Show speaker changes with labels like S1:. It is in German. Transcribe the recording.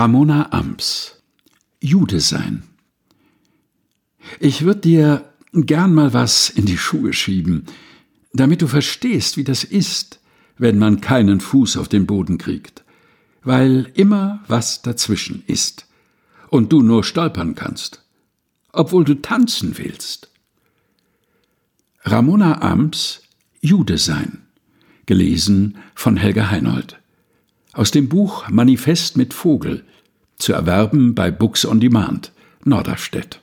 S1: Ramona Amps Jude sein. Ich würde dir gern mal was in die Schuhe schieben, damit du verstehst, wie das ist, wenn man keinen Fuß auf den Boden kriegt, weil immer was dazwischen ist und du nur stolpern kannst, obwohl du tanzen willst. Ramona Amps Jude sein, gelesen von Helga Heinold. Aus dem Buch Manifest mit Vogel, zu erwerben bei Books on Demand, Norderstedt.